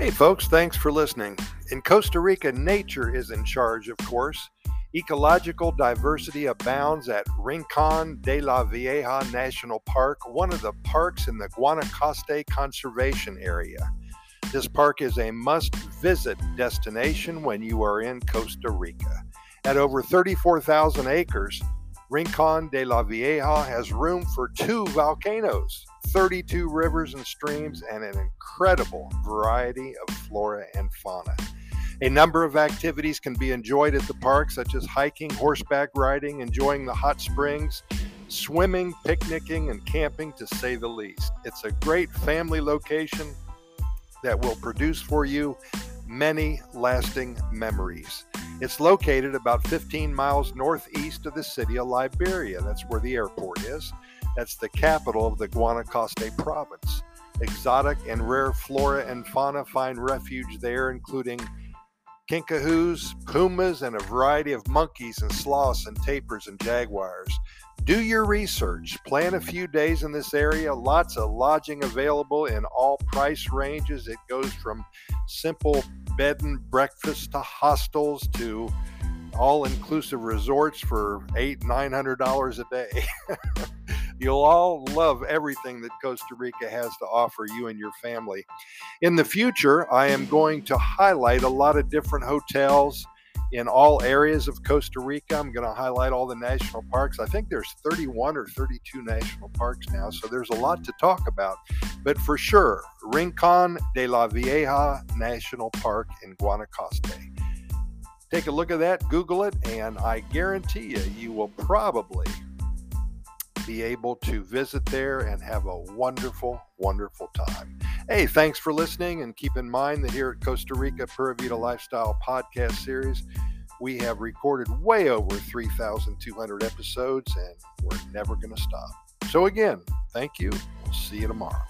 Hey, folks, thanks for listening. In Costa Rica, nature is in charge, of course. Ecological diversity abounds at Rincon de la Vieja National Park, one of the parks in the Guanacaste Conservation Area. This park is a must visit destination when you are in Costa Rica. At over 34,000 acres, Rincon de la Vieja has room for two volcanoes, 32 rivers and streams, and an incredible variety of flora and fauna. A number of activities can be enjoyed at the park, such as hiking, horseback riding, enjoying the hot springs, swimming, picnicking, and camping, to say the least. It's a great family location that will produce for you many lasting memories. It's located about 15 miles northeast of the city of Liberia. That's where the airport is. That's the capital of the Guanacaste province. Exotic and rare flora and fauna find refuge there, including kinkajous, pumas, and a variety of monkeys and sloths and tapirs and jaguars. Do your research. Plan a few days in this area. Lots of lodging available in all price ranges. It goes from simple bed and breakfast to hostels to all inclusive resorts for eight, nine hundred dollars a day. You'll all love everything that Costa Rica has to offer you and your family. In the future, I am going to highlight a lot of different hotels in all areas of Costa Rica. I'm going to highlight all the national parks. I think there's 31 or 32 national parks now, so there's a lot to talk about. But for sure, Rincon de la Vieja National Park in Guanacaste. Take a look at that, Google it, and I guarantee you, you will probably be able to visit there and have a wonderful, wonderful time. Hey, thanks for listening. And keep in mind that here at Costa Rica Pura Vida Lifestyle podcast series, we have recorded way over 3,200 episodes and we're never going to stop. So, again, thank you. We'll see you tomorrow.